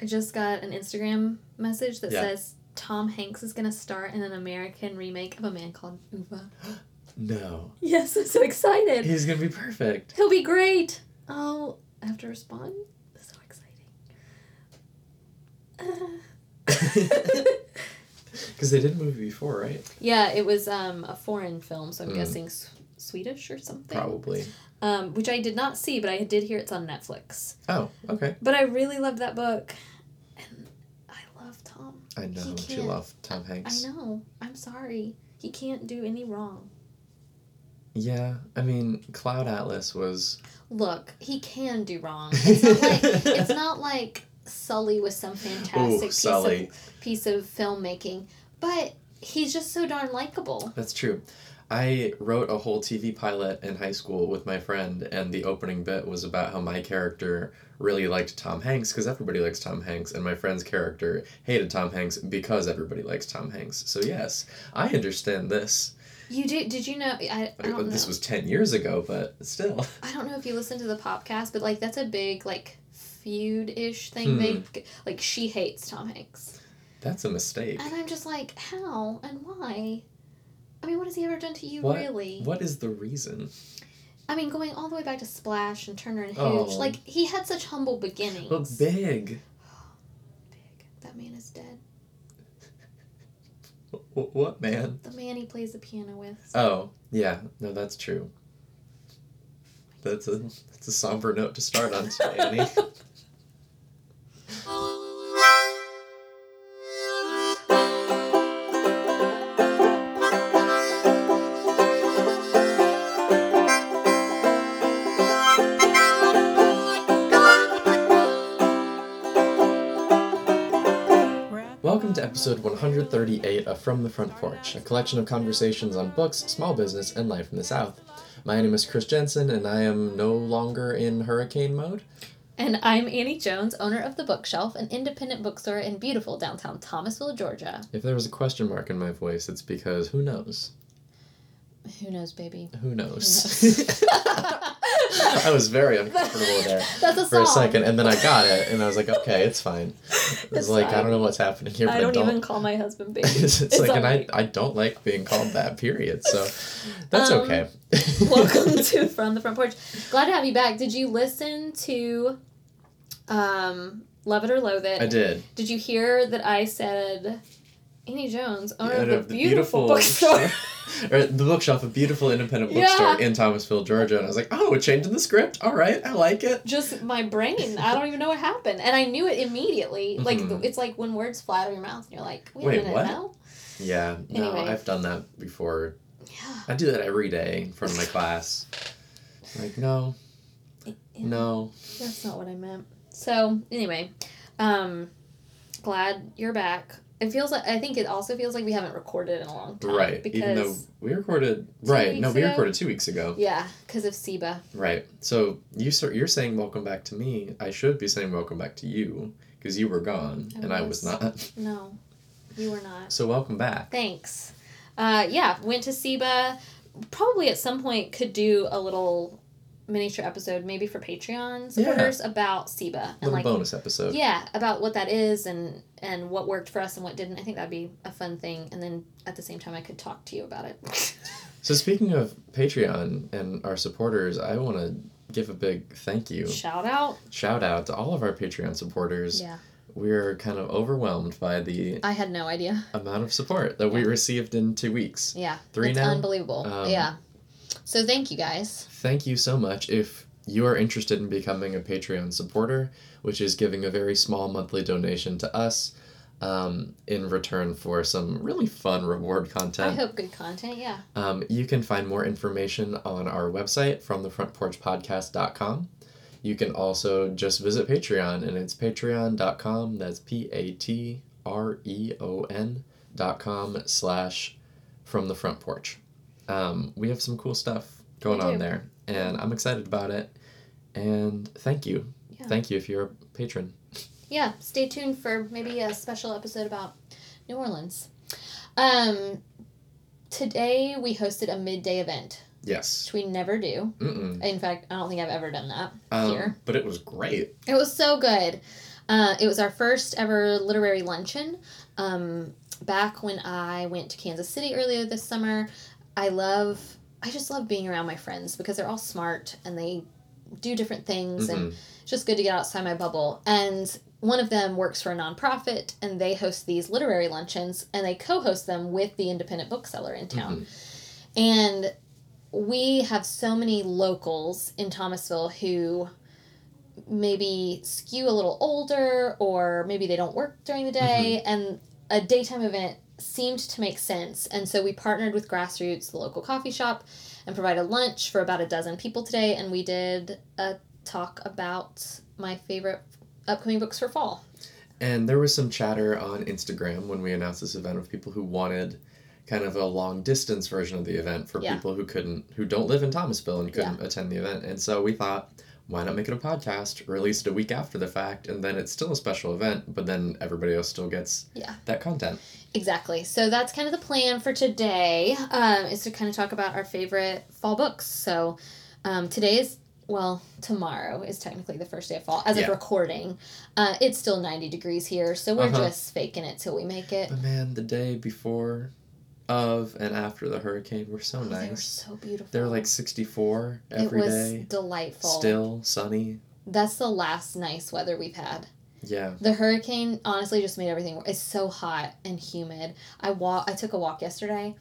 I just got an Instagram message that Yeah. says Tom Hanks is gonna star in an American remake of a man called Ove. No. Yes, I'm so excited. He's gonna be perfect. He'll be great. Oh, I have to respond. So exciting. Because they did a movie before, right? yeah, it was um, a foreign film, so I'm Mm. guessing Swedish or something. Probably. Um, which I did not see, but I did hear it's on Netflix. Oh, okay. But I really loved that book, and I love Tom. I know you love Tom Hanks. I know. I'm sorry. He can't do any wrong. Yeah, I mean, Cloud Atlas was. Look, he can do wrong. It's not like it's not like Sully was some fantastic Ooh, piece Sully. of piece of filmmaking, but he's just so darn likable. That's true. I wrote a whole TV pilot in high school with my friend, and the opening bit was about how my character really liked Tom Hanks because everybody likes Tom Hanks, and my friend's character hated Tom Hanks because everybody likes Tom Hanks. So, yes, I understand this. You did? Did you know? I, I don't know. This was 10 years ago, but still. I don't know if you listened to the podcast, but like that's a big like feud ish thing. Hmm. They like she hates Tom Hanks, That's a mistake. and I'm just like, how and why? I mean, what has he ever done to you, What- really? What is the reason? I mean, going all the way back to Splash and Turner and Oh. Like he had such humble beginnings. Well, big. Big. That man is dead. What, man? The man he plays the piano with. Oh, yeah. No, that's true. That's a that's a somber note to start on today, episode 138 of From the Front Porch, a collection of conversations on books, small business, and life in the South. My name is Chris Jensen, and I am no longer in hurricane mode. And I'm Annie Jones, owner of The Bookshelf, an independent bookstore in beautiful downtown Thomasville, Georgia. If there was a question mark in my voice, it's because who knows? Who knows, baby? Who knows? knows? I was very uncomfortable there That's a for a second, and then I got it, and I was like, okay, it's fine. It was It's like, I don't know what's happening here, but I don't, don't even call my husband baby. it's, It's like, and I. I don't like being called that, period. So that's Um, okay. Welcome to From the Front Porch. Glad to have you back. Did you listen to um, Love It or Loathe It? I did. Did you hear that I said Annie Jones, owner Out of the of beautiful, bookstore? or the bookshelf, a beautiful independent Yeah. bookstore in Thomasville, Georgia. And I was like, oh, we're changing the script. All right, I like it. Just my brain. I don't even know what happened. And I knew it immediately. Like, Mhm. it's like when words fly out of your mouth and you're like, wait, Wait, a minute, what? no? Yeah, no, Anyway. I've done that before. Yeah. I do that every day in front of my class. Like, no, Yeah. no. That's not what I meant. So anyway, um, glad you're back. It feels like I think it also feels like we haven't recorded in a long time. Right. Because Even though we recorded. Two right. No, we ago? recorded two weeks ago. yeah, because of SIBA. Right. So you start, you're saying welcome back to me. I should be saying welcome back to you because you were gone I and I was not. No, you were not. So welcome back. Thanks. Uh, yeah, went to SIBA. Probably at some point could do a little miniature episode, maybe for Patreon supporters, about SIBA and like bonus episode. yeah about what that is and and what worked for us and what didn't. I think that'd be a fun thing. And then at the same time, I could talk to you about it. So speaking of Patreon and our supporters, I want to give a big thank you, Shout out. shout out to all of our Patreon supporters. Yeah, We're kind of overwhelmed by the I had no idea. amount of support that we received in two weeks. Yeah, Three it's now? unbelievable. Um, yeah. So thank you guys. Thank you so much. If you are interested in becoming a Patreon supporter, which is giving a very small monthly donation to us um, in return for some really fun reward content. I hope good content. Yeah. um, you can find more information on our website from thefrontporchpodcast.com. You can also just visit Patreon, and it's patreon.com. That's P A T R E O N dot com slash from the front porch. Um, we have some cool stuff going on there, and I'm excited about it. And thank you. Yeah. Thank you if you're a patron. yeah, stay tuned for maybe a special episode about New Orleans. Um, today we hosted a midday event, Yes. which we never do. Mm-mm. In fact, I don't think I've ever done that Um, here. But it was great. It was so good. Uh, it was our first ever literary luncheon. Um, back when I went to Kansas City earlier this summer, I love, I just love being around my friends because they're all smart and they do different things Mm-hmm. and it's just good to get outside my bubble. And one of them works for a nonprofit and they host these literary luncheons and they co-host them with the independent bookseller in town. And we have so many locals in Thomasville who maybe skew a little older or maybe they don't work during the day and a daytime event seemed to make sense and so we partnered with grassroots the local coffee shop and provided lunch for about a dozen people today and we did a talk about my favorite upcoming books for fall And there was some chatter on Instagram when we announced this event of people who wanted kind of a long distance version of the event for Yeah. people who couldn't who don't live in Thomasville and couldn't attend the event. And so we thought, why not make it a podcast, release it a week after the fact, and then it's still a special event, but then everybody else still gets Yeah. that content. Exactly. So that's kind of the plan for today. Um, is to kind of talk about our favorite fall books. So um, today is well, tomorrow is technically the first day of fall as Yeah. of recording. Uh, it's still ninety degrees here, so we're Uh-huh. just faking it till we make it. But man, the day before, of, and after the hurricane were so Oh, They were nice. so beautiful. They were like 64 every day. it was day. delightful. Still sunny. that's the last nice weather we've had. Yeah. The hurricane honestly just made everything. It's so hot and humid. I walk. I took a walk yesterday,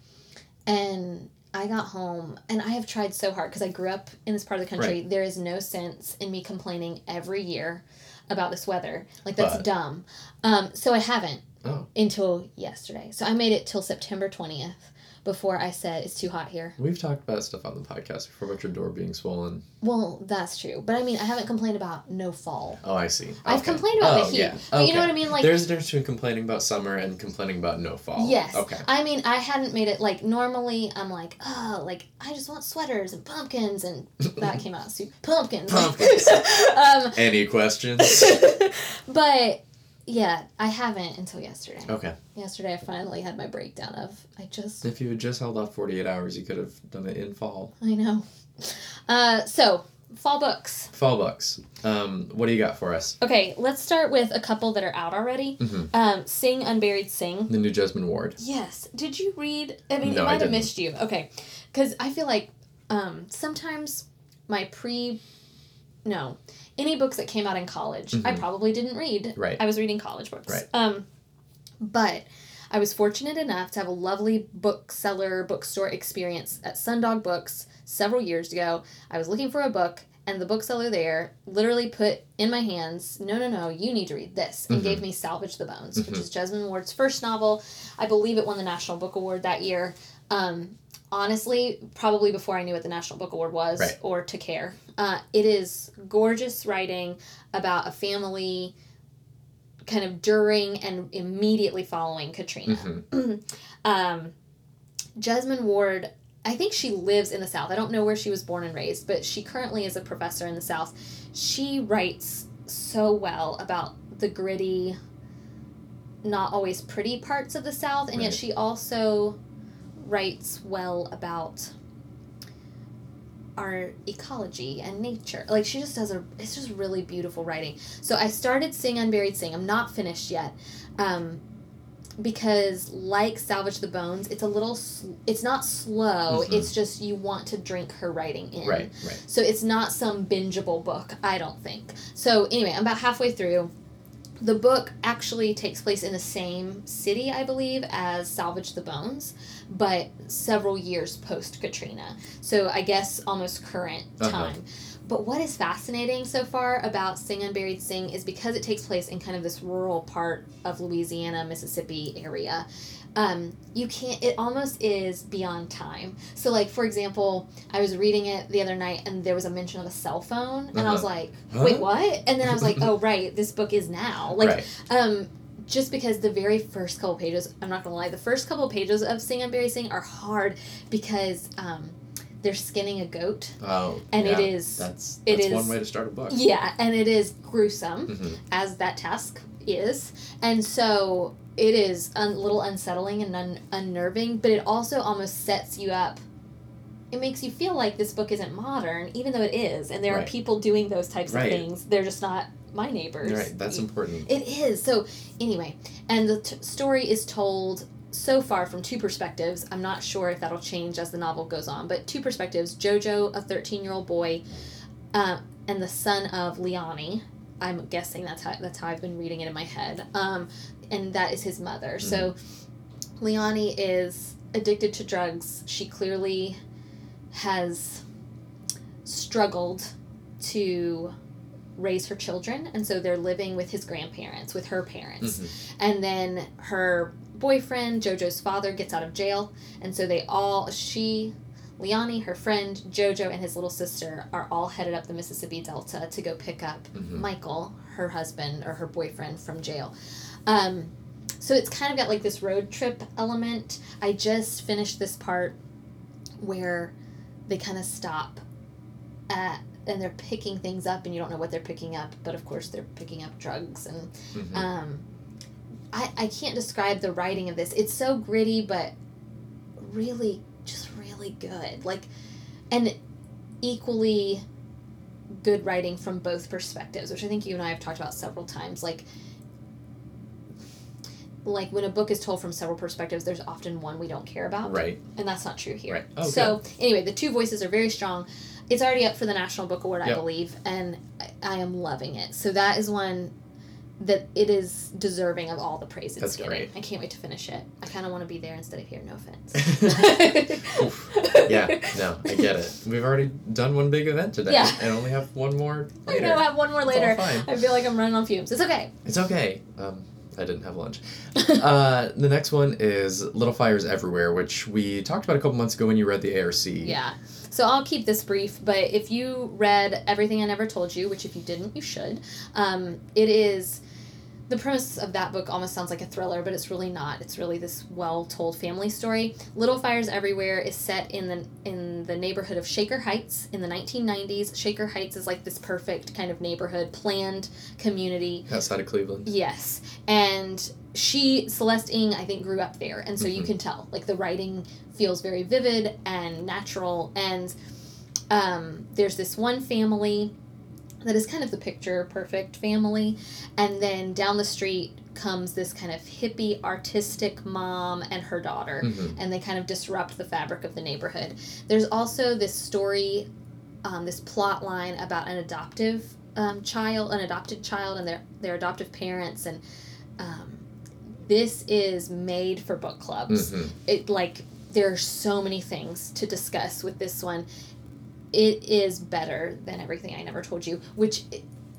and I got home, and I have tried so hard because I grew up in this part of the country. There is no sense in me complaining every year about this weather. Like that's But- dumb. Um, so I haven't Oh, until yesterday. So I made it till September twentieth before I said it's too hot here. we've talked about stuff on the podcast before about your door being swollen. Well, that's true, but I mean I haven't complained about no fall. Oh, I see. I've Okay. complained about oh, the heat, Yeah. but you know what I mean. Like There's a difference between complaining about summer and complaining about no fall. Yes. Okay. I mean, I hadn't made it like normally. I'm like, oh, like I just want sweaters and pumpkins, and that came out super pumpkins. Pumpkins. um, Any questions? but yeah, I haven't until yesterday. okay. Yesterday, I finally had my breakdown of I just If you had just held off 48 hours, you could have done it in fall. I know. Uh, so fall books. Fall books. Um, what do you got for us? Okay, let's start with a couple that are out already. Mhm. Um, Sing Unburied Sing. The new Jesmyn Ward. Yes. Did you read? I mean, No, it I might have missed you. Okay, because I feel like um, sometimes my pre, no, any books that came out in college, I Mhm. probably didn't read. Right. I was reading college books. Right. Um, but I was fortunate enough to have a lovely bookseller bookstore experience at Sundog Books several years ago. I was looking for a book. And the bookseller there literally put in my hands, no, no, no, you need to read this, and Mhm. gave me Salvage the Bones, which Mhm. is Jesmyn Ward's first novel. I believe it won the National Book Award that year. Um, honestly, probably before I knew what the National Book Award was Right. or to care. Uh, it is gorgeous writing about a family kind of during and immediately following Katrina. Mhm. Um, Jesmyn Ward, I think she lives in the South. I don't know where she was born and raised, but she currently is a professor in the South. She writes so well about the gritty, not always pretty parts of the South, and yet she also writes well about our ecology and nature. Like she just does a it's just really beautiful writing. So I started Sing Unburied Sing. I'm not finished yet. Um because like Salvage the Bones, it's a little it's not slow. Mhm. It's just you want to drink her writing in. Right, right. So it's not some bingeable book, I don't think. So anyway, I'm about halfway through. The book actually takes place in the same city, I believe, as Salvage the Bones, but several years post Katrina. So I guess almost current Uh-huh. time. But what is fascinating so far about Sing Unburied Sing is because it takes place in kind of this rural part of Louisiana, Mississippi area. Um, you can't. It almost is beyond time. So, like for example, I was reading it the other night, and there was a mention of a cell phone, and I was Uh-huh. like, Huh? "Wait, what?" And then I was like, "Oh, right, this book is now." Like, right. um, just because the very first couple pages, I'm not gonna lie, the first couple pages of Sing Unburied Sing are hard because um, they're skinning a goat, Oh. and yeah. it is That's it that's is- one way to start a book. yeah, and it is gruesome Mhm. as that task is. And so it is a little unsettling and un- unnerving, but it also almost sets you up. It makes you feel like this book isn't modern, even though it is, and there Right. are people doing those types Right. of things. They're just not my neighbors. Right, that's important. It is. So, anyway, and the t- story is told so far from two perspectives. I'm not sure if that'll change as the novel goes on, but two perspectives Jojo, a 13 year old boy, uh, and the son of Liani. I'm guessing that's how, that's how I've been reading it in my head. Um, and that is his mother. So, Liani is addicted to drugs. She clearly has struggled to raise her children and so they're living with his grandparents with her parents Mhm. and then her boyfriend jojo's father gets out of jail and so they all she Liani, her friend, Jojo, and his little sister are all headed up the Mississippi Delta to go pick up Mhm. Michael, her husband or her boyfriend, from jail. Um, so it's kind of got like this road trip element. I just finished this part where they kind of stop at, and they're picking things up, and you don't know what they're picking up, but of course they're picking up drugs and Mhm. um, I, I can't describe the writing of this. It's so gritty, but really, just really good. Like, and equally good writing from both perspectives, which I think you and I have talked about several times. Like, like when a book is told from several perspectives, there's often one we don't care about, right. and that's not true here. Right. Oh, so anyway, the two voices are very strong. It's already up for the National Book Award, I believe, and I, I am loving it. So that is one that it is deserving of all the praise it's That's getting. great. I can't wait to finish it. I kind of want to be there instead of here. No offense. Yeah, no, I get it. We've already done one big event today Yeah. and only have one more I later. know. I have one more later. fine. I feel like I'm running on fumes. It's okay. It's okay. Um, I didn't have lunch. uh, the next one is Little Fires Everywhere, which we talked about a couple months ago when you read the ARC. Yeah. So I'll keep this brief, but if you read Everything I Never Told You, which if you didn't, you should, um, it is. The premise of that book almost sounds like a thriller, but it's really not. It's really this well-told family story. Little Fires Everywhere is set in the in the neighborhood of Shaker Heights in the 1990s. Shaker Heights is like this perfect kind of neighborhood, planned community Outside of Cleveland. Yes. And she, Celeste Ng, I think grew up there. And so you Mhm. can tell. Like the writing feels very vivid and natural. And um, there's this one family that is kind of the picture perfect family. And then down the street comes this kind of hippie, artistic mom and her daughter. hmm And they kind of disrupt the fabric of the neighborhood. There's also this story, um, this plot line about an adoptive um, child, an adopted child, and their their adoptive parents, and um, this is made for book clubs. hmm It like there are so many things to discuss with this one. It is better than everything I never told you, which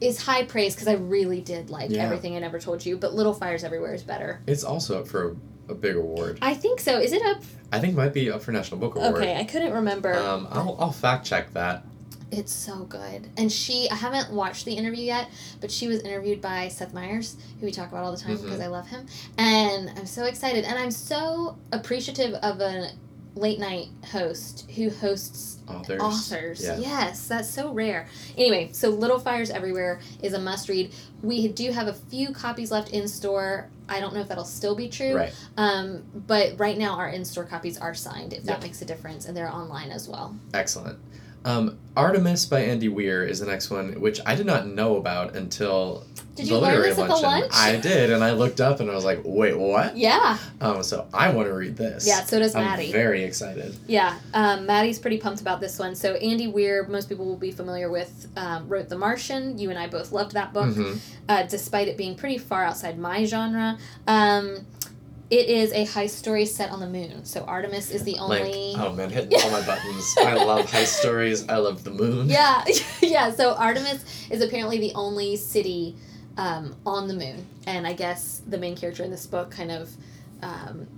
is high praise because I really did like Yeah. everything I never told you. But Little Fires Everywhere is better. It's also up for a, a big award. I think so. Is it up? I think it might be up for National Book Award. Okay, I couldn't remember. Um, I'll, I'll fact check that. It's so good. And she, I haven't watched the interview yet, but she was interviewed by Seth Meyers, who we talk about all the time Mhm. because I love him. And I'm so excited. And I'm so appreciative of a late night host who hosts Authors. authors. Yeah. Yes, that's so rare. Anyway, so Little Fires Everywhere is a must read. We do have a few copies left in store. I don't know if that'll still be true. Right. Um, but right now our in store copies are signed, if that Yep. makes a difference, and they're online as well. Excellent. Um, Artemis by Andy Weir is the next one, which I did not know about until Did the literary at the lunch? I did, and I looked up and I was like, "Wait, what?" Yeah. Um, so I want to read this. Yeah, so does I'm Maddie. very excited. Yeah, um, Maddie's pretty pumped about this one. So Andy Weir, most people will be familiar with, um, wrote The Martian. You and I both loved that book, Mhm. uh, despite it being pretty far outside my genre. Um, it is a heist story set on the moon. So Artemis is the only. Like, oh man, hitting all my buttons. I love heist stories. I love the moon. Yeah, yeah. So Artemis is apparently the only city um, on the moon, and I guess the main character in this book kind of, um,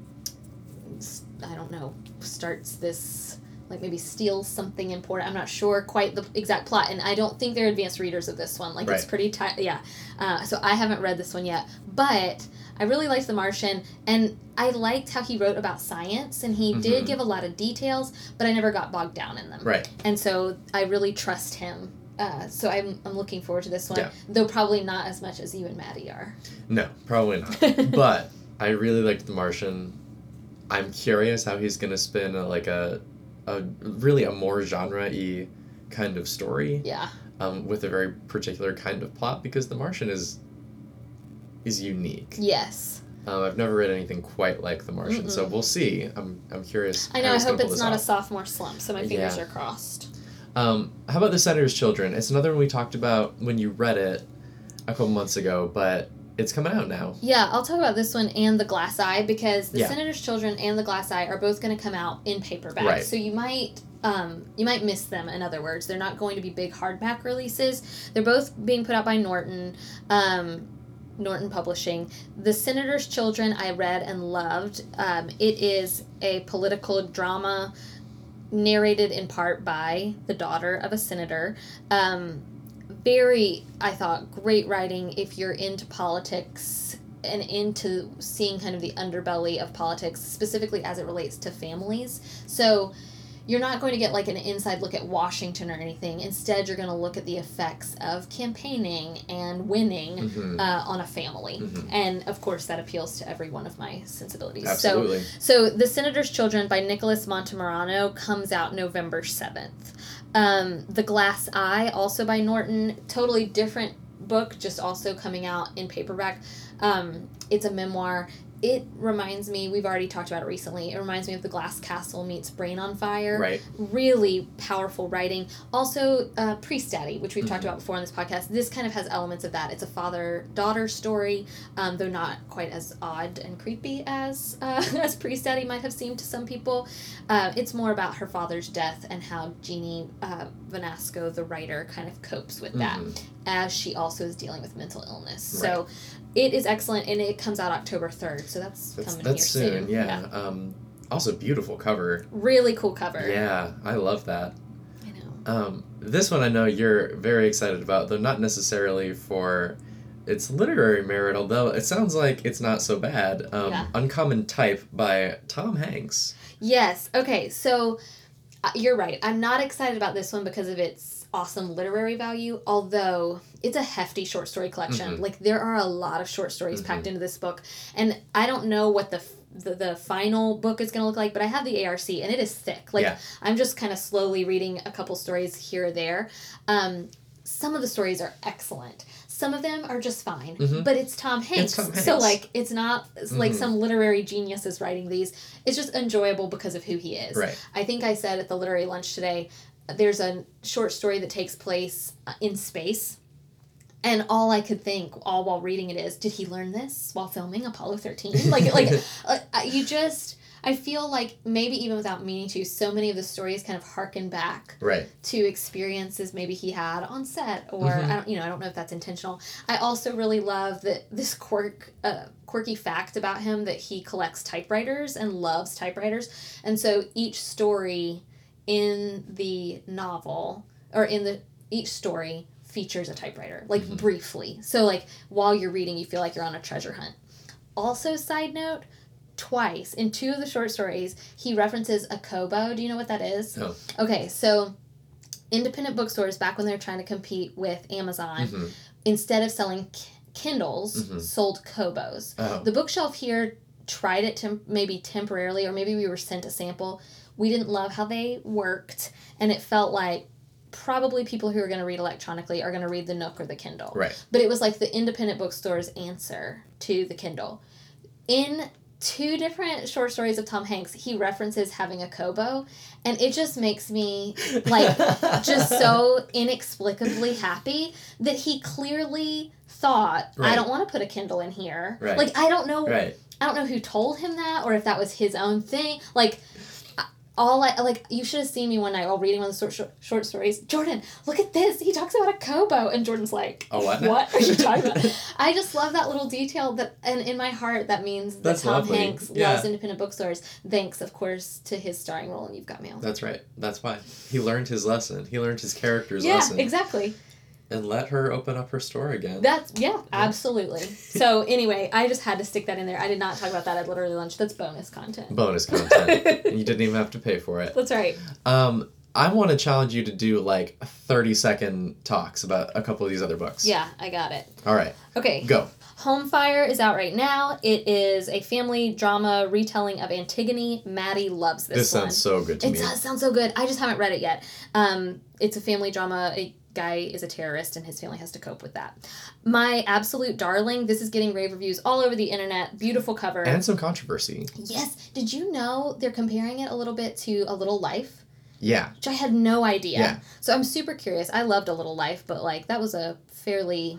I don't know, starts this like maybe steals something important. I'm not sure quite the exact plot, and I don't think they're advanced readers of this one. Like it's pretty tight. Yeah. Uh, so I haven't read this one yet, but. I really liked The Martian, and I liked how he wrote about science, and he did Mhm. give a lot of details, but I never got bogged down in them Right. and so I really trust him. Uh, so I'm, I'm looking forward to this one, Yeah. though probably not as much as you and Maddie are. No, probably not. but I really liked The Martian. I'm curious how he's gonna spin a, like a, a really a more genre y kind of story. Yeah, um, with a very particular kind of plot because The Martian is is unique. Yes. Um, I've never read anything quite like The Martian, so Mm-mm. we'll see. I'm I'm curious. I know. I hope it's not a sophomore slump. So my fingers Yeah. are crossed. Um, how about the Senator's Children? It's another one we talked about when you read it a couple months ago, but it's coming out now. Yeah, I'll talk about this one and the Glass Eye because the Yeah. Senator's Children and the Glass Eye are both going to come out in paperback. Right. So you might um, you might miss them. In other words, they're not going to be big hardback releases. They're both being put out by Norton. Um, Norton Publishing. The Senator's Children I read and loved. Um, it is a political drama narrated in part by the daughter of a senator. Um, very, I thought, great writing if you're into politics and into seeing kind of the underbelly of politics, specifically as it relates to families. So you're not going to get like an inside look at Washington or anything. Instead, you're going to look at the effects of campaigning and winning hmm uh, on a family. Mhm. And of course, that appeals to every one of my sensibilities. So Absolutely. so, The Senator's Children by Nicholas Montemarano comes out November 7th. Um, the Glass Eye, also by Norton, totally different book, just also coming out in paperback. Um, it's a memoir. It reminds me, we've already talked about it recently, it reminds me of The Glass Castle meets Brain on Fire right. really powerful writing. Also, uh, Priest Daddy, which we've talked Mhm. about before on this podcast, this kind of has elements of that. It's a father daughter story, um, though not quite as odd and creepy as uh, as Priest Daddy might have seemed to some people. Uh, it's more about her father's death and how Jeannie uh, Vanasco, the writer, kind of copes with that Mhm. as she also is dealing with mental illness. So. It is excellent, and it comes out October third, so that's, That's, coming that's here soon. Yeah. Um, also, beautiful cover. really cool cover. Yeah, I love that. I know. Um, this one I know you're very excited about, though not necessarily for its literary merit, although it sounds like it's not so bad. Um, Yeah. Uncommon Type by Tom Hanks. Yes. Okay. So uh, you're right. I'm not excited about this one because of its awesome literary value, although it's a hefty short story collection. Mhm. Like there are a lot of short stories packed Mhm. into this book, and I don't know what the. f- The, the final book is going to look like, but I have the ARC and it is thick. Like, Yeah. I'm just kind of slowly reading a couple stories here or there. Um, some of the stories are excellent. Some of them are just fine, Mhm. but it's Tom Hanks. Tom So, like, it's not it's like Mhm. some literary genius is writing these. It's just enjoyable because of who he is. Right. I think I said at the literary lunch today, there's a short story that takes place uh, in space. And all I could think, all while reading it, is, did he learn this while filming Apollo thirteen? Like, like uh, uh, you just, I feel like maybe even without meaning to, so many of the stories kind of harken back Right. to experiences maybe he had on set, or Mhm. I don't, you know, I don't know if that's intentional. I also really love that this quirk, uh, quirky fact about him that he collects typewriters and loves typewriters, and so each story in the novel or in the each story features a typewriter, like Mhm. briefly. So like while you're reading, you feel like you're on a treasure hunt. Also, side note. Twice in two of the short stories, he references a Kobo. Do you know what that is? No. Okay, so independent bookstores back when they were trying to compete with Amazon, Mhm. instead of selling Kindles, Mhm. sold Kobos. Oh. The bookshelf here tried it temp- maybe temporarily, or maybe we were sent a sample. We didn't love how they worked, and it felt like probably people who are going to read electronically are going to read the Nook or the Kindle. Right. But it was like the independent bookstore's answer to the Kindle. In two different short stories of Tom Hanks, he references having a Kobo, and it just makes me like just so inexplicably happy that he clearly thought I don't want to put a Kindle in here. Right. Like I don't know Right. I don't know who told him that or if that was his own thing. Like all I like you should have seen me one night while reading one of the short, short, short stories. Jordan, look at this. He talks about a Kobo and Jordan's like, Oh, what? "What are you talking about?" I just love that little detail that and in my heart that means that That's Tom lovely. Hanks Yeah. loves independent bookstores thanks of course to his starring role in You've Got Mail. That's right. That's why he learned his lesson. He learned his character's yeah, lesson, exactly. And let her open up her store again. That's yeah, absolutely. So anyway, I just had to stick that in there. I did not talk about that at literally lunch. That's bonus content. Bonus content. you didn't even have to pay for it. That's right. Um, I want to challenge you to do like thirty second talks about a couple of these other books. Yeah, I got it. All right, Okay. go. Home Fire is out right now. It is a family drama retelling of Antigone. Maddie loves this, This, one. sounds so good to it me. does sound so good. I just haven't read it yet. Um, it's a family drama. It guy is a terrorist and his family has to cope with that. My absolute darling, this is getting rave reviews all over the internet. Beautiful cover. And some controversy. yes. Did you know they're comparing it a little bit to A Little Life? Yeah. Which I had no idea. Yeah. So I'm super curious. I loved A Little Life, but like that was a fairly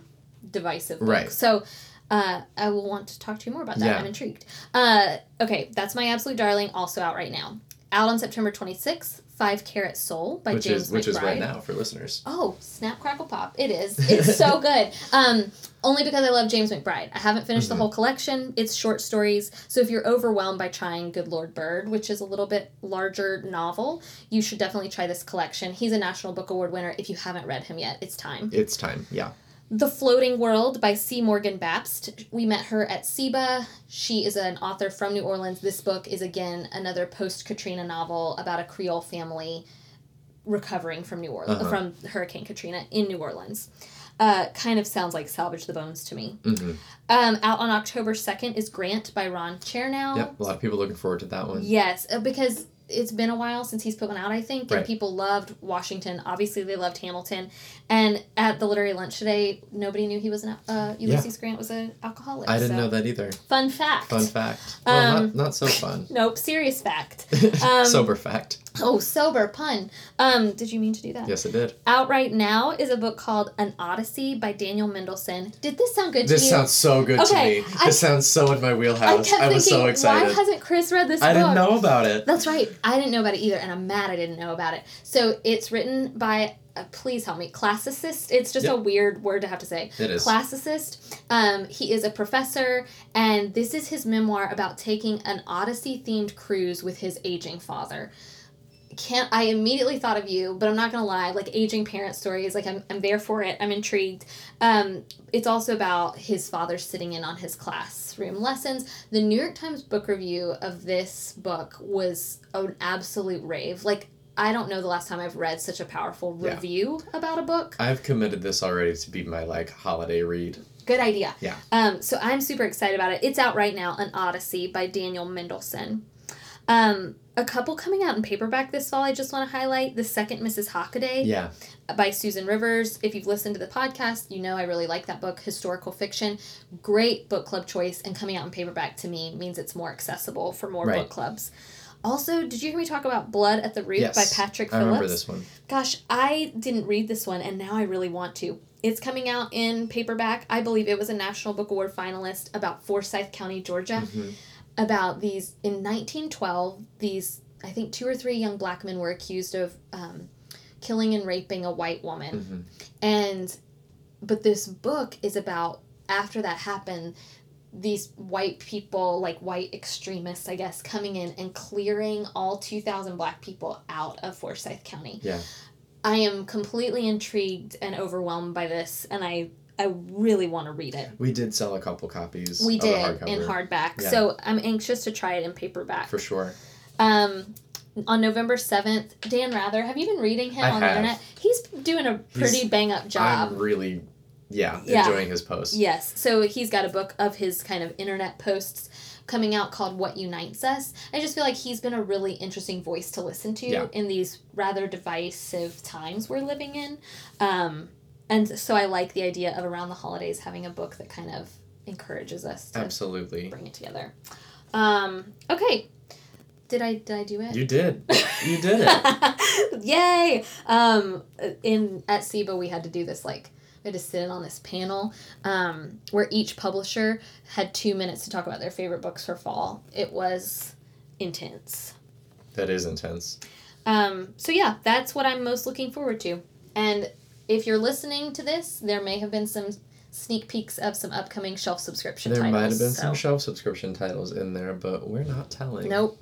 divisive book. Right. So uh, I will want to talk to you more about that. Yeah. I'm intrigued. Uh, okay, that's my absolute darling, also out right now. Out on September 26th, Five Carat Soul by which James is which is right now for listeners. Oh, snap, crackle, pop. It is. It's so good. Um, only because I love James McBride. I haven't finished the Mhm. whole collection. It's short stories. So if you're overwhelmed by trying Good Lord Bird, which is a little bit larger novel, you should definitely try this collection. He's a National Book Award winner. If you haven't read him yet, it's time. It's time. Yeah. The Floating World by C. Morgan Babst. We met her at SIBA. She is an author from New Orleans. This book is, again, another post Katrina novel about a Creole family recovering from New Orleans, Uh-huh. from Hurricane Katrina in New Orleans. Uh, kind of sounds like Salvage the Bones to me. hmm Um, out on October 2nd is Grant by Ron Chernow. Yep. A lot of people looking forward to that one. Yes, uh, because it's been a while since he's put one out, I think, and Right. people loved Washington. Obviously, they loved Hamilton. And at the literary lunch today, nobody knew he was an uh, Ulysses Grant was an alcoholic. I didn't so- know that either. Fun fact. Fun fact. Well, Um, not, not so fun. Nope, serious fact. Um, Sober fact. Oh, sober pun. Um, did you mean to do that? Yes, it did. Out right now is a book called An Odyssey by Daniel Mendelsohn. Did this sound good This to you? This sounds so good Okay, to me. I- this sounds so in my I wheelhouse. kept I, was thinking, so excited. why hasn't Chris read this I book? didn't know about it. That's right. I didn't know about it either, and I'm mad I didn't know about it. So it's written by, uh, please help me, classicist. It's just a weird word to have to say. It is. Classicist. Um, he is a professor, and this is his memoir about taking an Odyssey themed cruise with his aging father. Can't I immediately thought of you, but I'm not gonna lie. Like aging parent stories, like I'm, I'm there for it. I'm intrigued. Um, it's also about his father sitting in on his classroom lessons. The New York Times book review of this book was an absolute rave. Like I don't know the last time I've read such a powerful Yeah. review about a book. I've committed this already to be my like holiday read. Good idea. Yeah. Um, so I'm super excited about it. It's out right now, An Odyssey by Daniel Mendelsohn. Um, a couple coming out in paperback this fall I just want to highlight. The Second Mrs. Hockaday Yeah. by Susan Rivers. If you've listened to the podcast, you know I really like that book, historical fiction. Great book club choice, and coming out in paperback to me means it's more accessible for more Right. book clubs. Also, did you hear me talk about Blood at the Root Yes. by Patrick Phillips? I remember this one. Gosh, I didn't read this one, and now I really want to. It's coming out in paperback. I believe it was a National Book Award finalist about Forsyth County, Georgia. Mhm. About these, in 1912, these, I think two or three young black men were accused of um, killing and raping a white woman. Mhm. And, but this book is about after that happened, these white people, like white extremists, I guess, coming in and clearing all 2,000 black people out of Forsyth County. Yeah. I am completely intrigued and overwhelmed by this, and I I really want to read it. We did sell a couple copies. We of did hardcover, in hardback, Yeah. so I'm anxious to try it in paperback. for sure. Um, on November seventh, Dan Rather, have you been reading him I on the internet? He's doing a pretty He's- bang up job. I'm really, yeah, Yeah. enjoying his posts. Yes. So he's got a book of his kind of internet posts coming out called What Unites Us. I just feel like he's been a really interesting voice to listen to Yeah. in these rather divisive times we're living in. Um, and so I like the idea of around the holidays having a book that kind of encourages us to Absolutely. bring it together. Um, okay. Did I did I do it? You did. You did it. Yay! Um, in at SIBA we had to do this like we had to sit in on this panel um, where each publisher had two minutes to talk about their favorite books for fall. It was intense. That is intense. Um, so yeah, that's what I'm most looking forward to. And if you're listening to this, there may have been some sneak peeks of some upcoming shelf subscription There titles. might have been so. some shelf subscription titles in there, but we're not telling. Nope.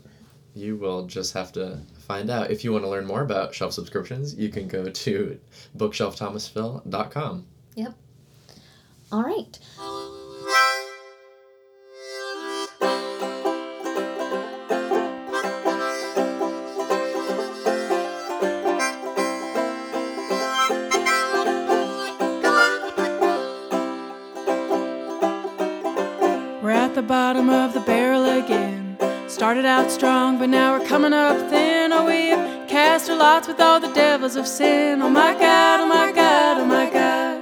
You will just have to find out. If you want to learn more about shelf subscriptions, you can go to bookshelfthomasville.com. Yep. All right. Started out strong, but now we're coming up thin. Oh, we've cast our lots with all the devils of sin. Oh my God, oh my God, oh my God.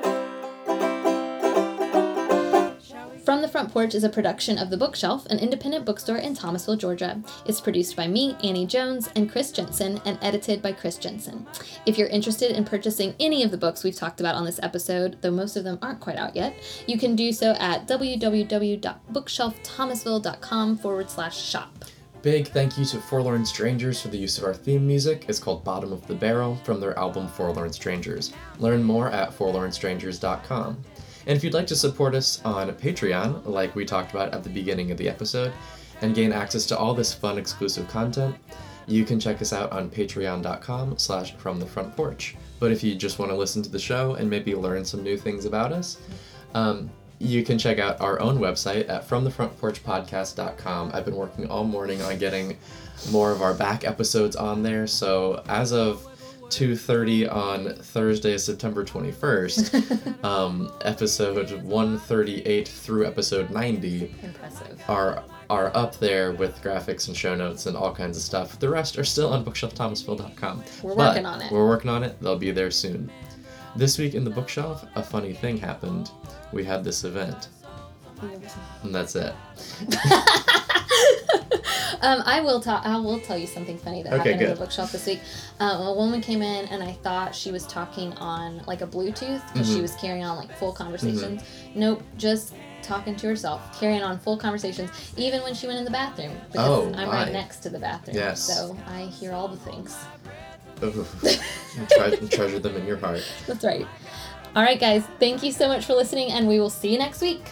From the Front Porch is a production of The Bookshelf, an independent bookstore in Thomasville, Georgia. It's produced by me, Annie Jones, and Chris Jensen, and edited by Chris Jensen. If you're interested in purchasing any of the books we've talked about on this episode, though most of them aren't quite out yet, you can do so at www.bookshelfthomasville.com forward slash shop. Big thank you to Forlorn Strangers for the use of our theme music. It's called Bottom of the Barrel from their album Forlorn Strangers. Learn more at forlornstrangers.com. And if you'd like to support us on Patreon, like we talked about at the beginning of the episode, and gain access to all this fun exclusive content, you can check us out on patreon.com slash from the front porch. But if you just want to listen to the show and maybe learn some new things about us, um, you can check out our own website at fromthefrontporchpodcast.com. I've been working all morning on getting more of our back episodes on there. So as of 2.30 on Thursday, September 21st, um, episode 138 through episode 90 Impressive. are are up there with graphics and show notes and all kinds of stuff. The rest are still on bookshelfthomasville.com. We're But working on it. We're working on it. They'll be there soon. This week in the bookshelf, a funny thing happened. We had this event, and that's it. Um, I will talk. I will tell you something funny that Okay, happened in the bookshelf this week. Um, a woman came in, and I thought she was talking on like a Bluetooth because she Mhm. was carrying on like full conversations. Nope, just talking to herself, carrying on full conversations, even when she went in the bathroom because Oh, I'm right next to the bathroom. Yes. So I hear all the things. Oof. Tre- treasure them in your heart. That's right. All right, guys. Thank you so much for listening, and we will see you next week.